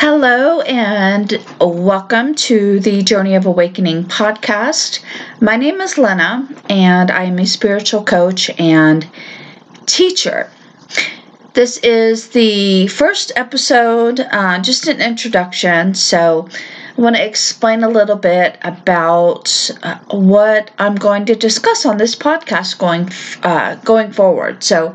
Hello, and welcome to the Journey of Awakening podcast. My name is Lynna, and I am a spiritual coach and teacher. This is the first episode, uh, just an introduction. So, I want to explain a little bit about uh, what I'm going to discuss on this podcast going uh, going forward. So,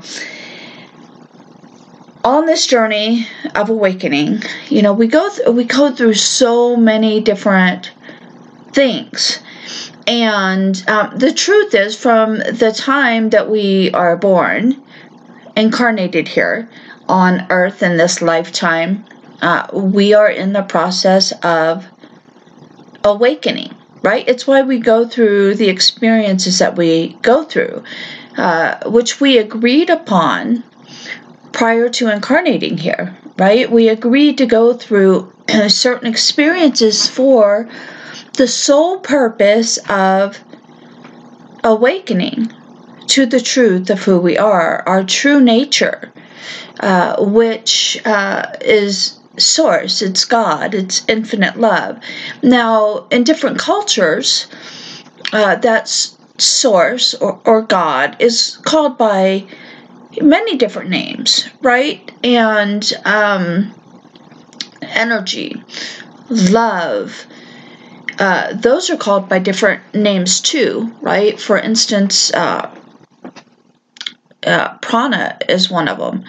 on this journey of awakening, you know, we go th- we go through so many different things. And um, the truth is, from the time that we are born, incarnated here on earth in this lifetime, uh, we are in the process of awakening, right? It's why we go through the experiences that we go through, uh, which we agreed upon prior to incarnating here, right? We agreed to go through certain experiences for the sole purpose of awakening to the truth of who we are, our true nature, uh, which uh, is source, it's God, it's infinite love. Now, in different cultures, uh, that source or, or God is called by many different names, right? And um, energy, love, uh, those are called by different names too, right? For instance, uh, uh, prana is one of them.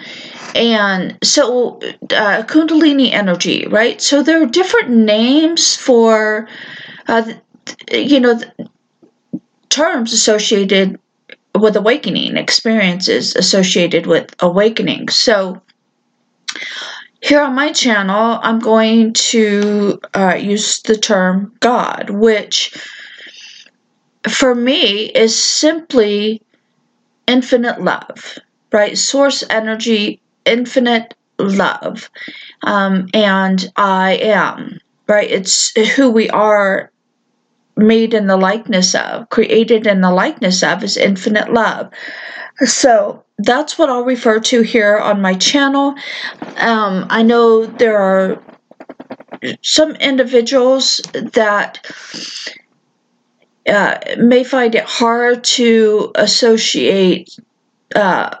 And so, uh, Kundalini energy, right? So, there are different names for, uh, you know, terms associated with awakening, experiences associated with awakening. So, here on my channel, I'm going to uh, use the term God, which for me is simply infinite love, right? Source energy, infinite love. Um, and I am, right? It's who we are made in the likeness of, created in the likeness of, is infinite love. So that's what I'll refer to here on my channel. Um, I know there are some individuals that uh, may find it hard to associate uh,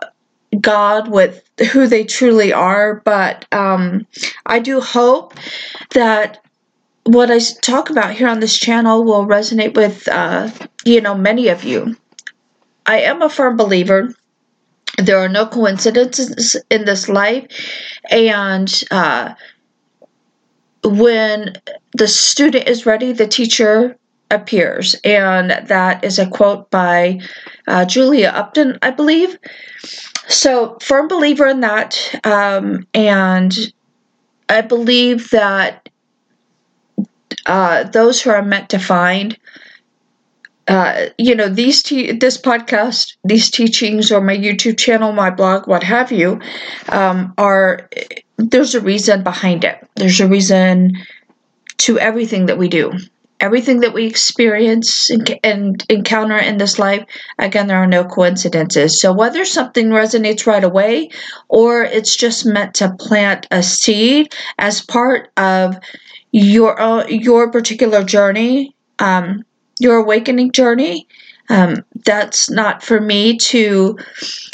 God with who they truly are, but um, I do hope that what I talk about here on this channel will resonate with, uh, you know, many of you. I am a firm believer. There are no coincidences in this life, and uh, when the student is ready, the teacher appears. And that is a quote by uh, Julia Upton, I believe. So, firm believer in that. Um, and I believe that uh, those who are meant to find, uh, you know, these te- this podcast, these teachings, or my YouTube channel, my blog, what have you, um, are there's a reason behind it. There's a reason to everything that we do everything that we experience and, and, encounter in this life, again, there are no coincidences. So whether something resonates right away or it's just meant to plant a seed as part of your uh, your particular journey, um, your awakening journey, um, that's not for me to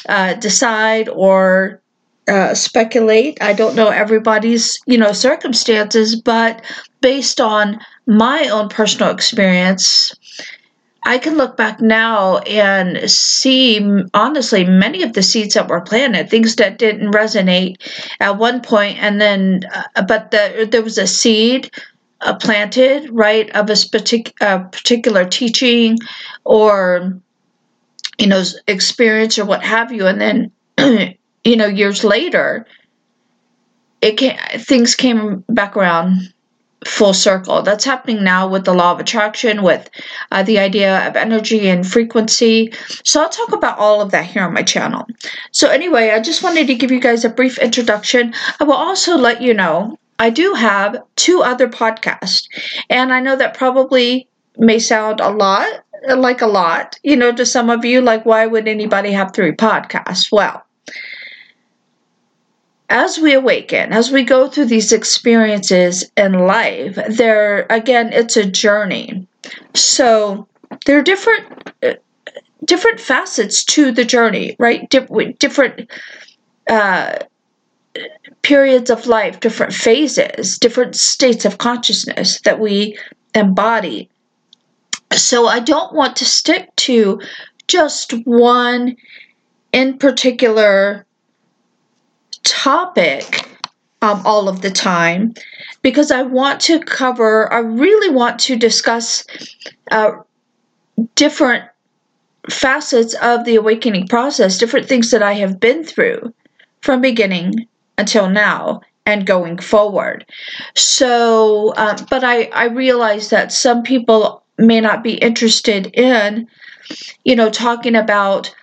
uh, decide or uh, speculate. I don't know everybody's you know circumstances, but based on my own personal experience, I can look back now and see, honestly, many of the seeds that were planted, things that didn't resonate at one point, and then, uh, but the, there was a seed uh, planted, right, of a partic- uh, particular teaching or, you know, experience or what have you, and then, you know, years later, it came, things came back around full circle. That's happening now with the law of attraction, with uh, the idea of energy and frequency. So I'll talk about all of that here on my channel. So, anyway, I just wanted to give you guys a brief introduction. I will also let you know I do have two other podcasts, and I know that probably may sound a lot like a lot, you know, to some of you, like, why would anybody have three podcasts? Well, as we awaken, as we go through these experiences in life, there again, it's a journey. So there are different uh, different facets to the journey, right? Di- different uh, periods of life, different phases, different states of consciousness that we embody. So I don't want to stick to just one in particular topic um, all of the time because I want to cover, I really want to discuss uh, different facets of the awakening process, different things that I have been through from beginning until now and going forward. So, um, but I, I realize that some people may not be interested in, you know, talking about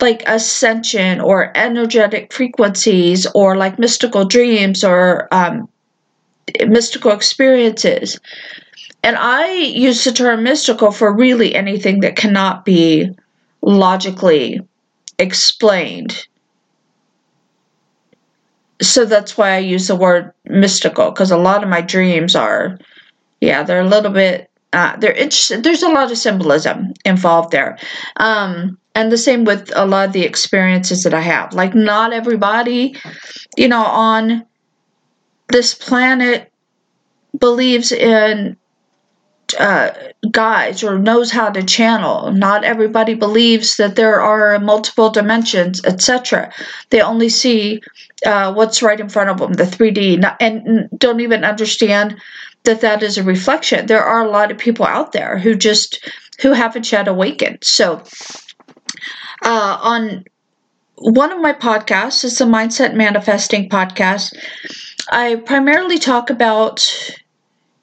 like ascension or energetic frequencies or like mystical dreams or um, mystical experiences. And I use the term mystical for really anything that cannot be logically explained. So that's why I use the word mystical because a lot of my dreams are, yeah, they're a little bit, uh, they're interesting. There's a lot of symbolism involved there. Um, and the same with a lot of the experiences that I have. Like, not everybody, you know, on this planet believes in uh, guides or knows how to channel. Not everybody believes that there are multiple dimensions, etc. They only see uh, what's right in front of them, the 3D, and don't even understand that that is a reflection. There are a lot of people out there who just who haven't yet awakened. So, uh, on one of my podcasts, it's a mindset manifesting podcast. I primarily talk about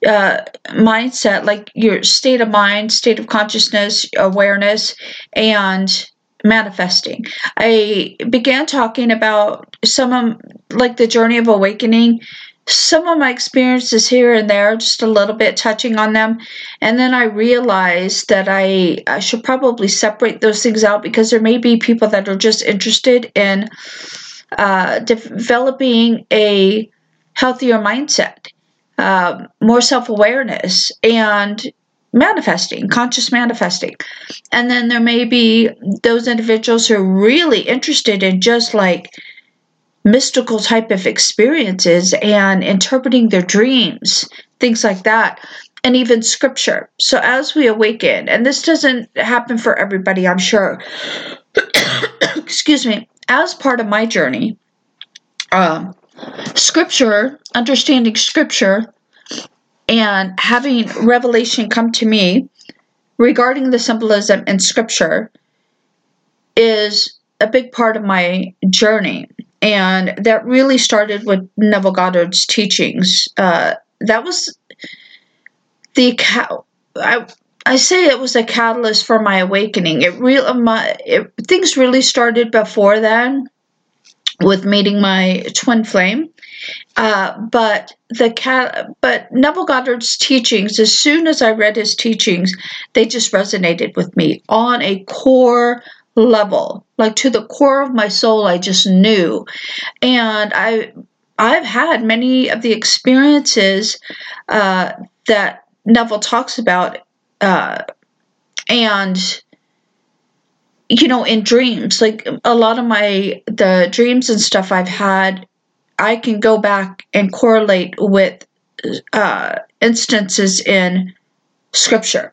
uh, mindset, like your state of mind, state of consciousness, awareness, and manifesting. I began talking about some of like the journey of awakening, some of my experiences here and there, just a little bit touching on them. And then I realized that I, I should probably separate those things out because there may be people that are just interested in uh, developing a healthier mindset uh, more self awareness and manifesting, conscious manifesting. And then there may be those individuals who are really interested in just like mystical type of experiences and interpreting their dreams, things like that. And even scripture. So, as we awaken, and this doesn't happen for everybody, I'm sure. Excuse me. As part of my journey, um, scripture, understanding scripture, and having revelation come to me regarding the symbolism in scripture is a big part of my journey. And that really started with Neville Goddard's teachings. Uh, that was the I, I say it was a catalyst for my awakening. It real my it, things really started before then with meeting my twin flame. Uh, but the cat, but Neville Goddard's teachings, as soon as I read his teachings, they just resonated with me on a core level, like to the core of my soul. I just knew, and I, I've had many of the experiences uh, that Neville talks about, uh, and you know in dreams like a lot of my the dreams and stuff i've had i can go back and correlate with uh, instances in scripture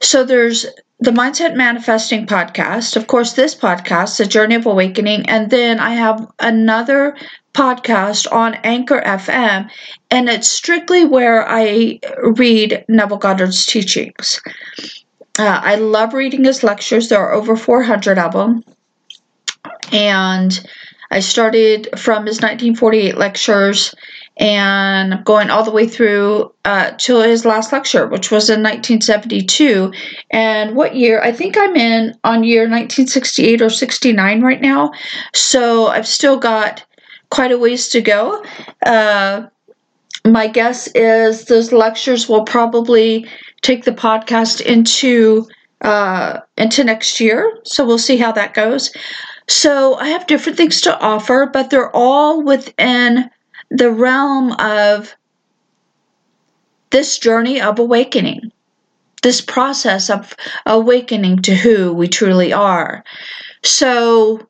so there's the mindset manifesting podcast of course this podcast the journey of awakening and then i have another podcast on anchor fm and it's strictly where i read neville goddard's teachings uh, I love reading his lectures. There are over 400 of them. And I started from his 1948 lectures and going all the way through uh, to his last lecture, which was in 1972. And what year? I think I'm in on year 1968 or 69 right now. So I've still got quite a ways to go. Uh, my guess is those lectures will probably take the podcast into uh, into next year. So we'll see how that goes. So I have different things to offer, but they're all within the realm of this journey of awakening, this process of awakening to who we truly are. So,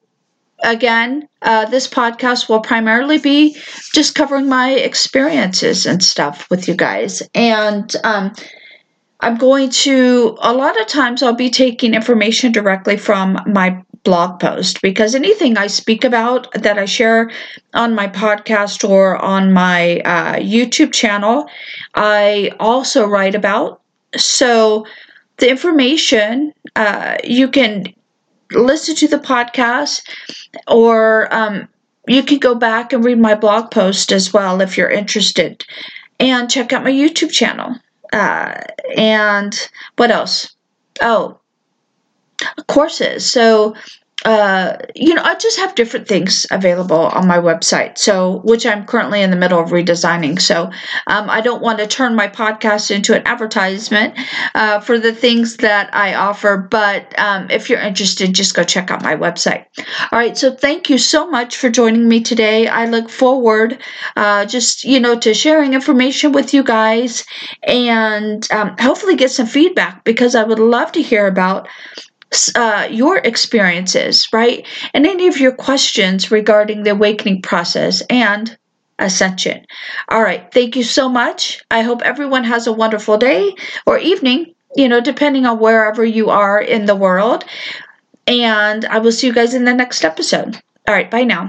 again, uh, this podcast will primarily be just covering my experiences and stuff with you guys. And um, I'm going to, a lot of times, I'll be taking information directly from my blog post because anything I speak about that I share on my podcast or on my uh, YouTube channel, I also write about. So the information uh, you can listen to the podcast or um, you can go back and read my blog post as well if you're interested and check out my YouTube channel. Uh, and what else? Oh, courses. So uh, you know, I just have different things available on my website. So, which I'm currently in the middle of redesigning. So, um, I don't want to turn my podcast into an advertisement uh, for the things that I offer. But um, if you're interested, just go check out my website. All right. So, thank you so much for joining me today. I look forward, uh, just you know, to sharing information with you guys and um, hopefully get some feedback because I would love to hear about uh, your experiences, right? And any of your questions regarding the awakening process and ascension. All right. Thank you so much. I hope everyone has a wonderful day or evening, you know, depending on wherever you are in the world. And I will see you guys in the next episode. All right. Bye now.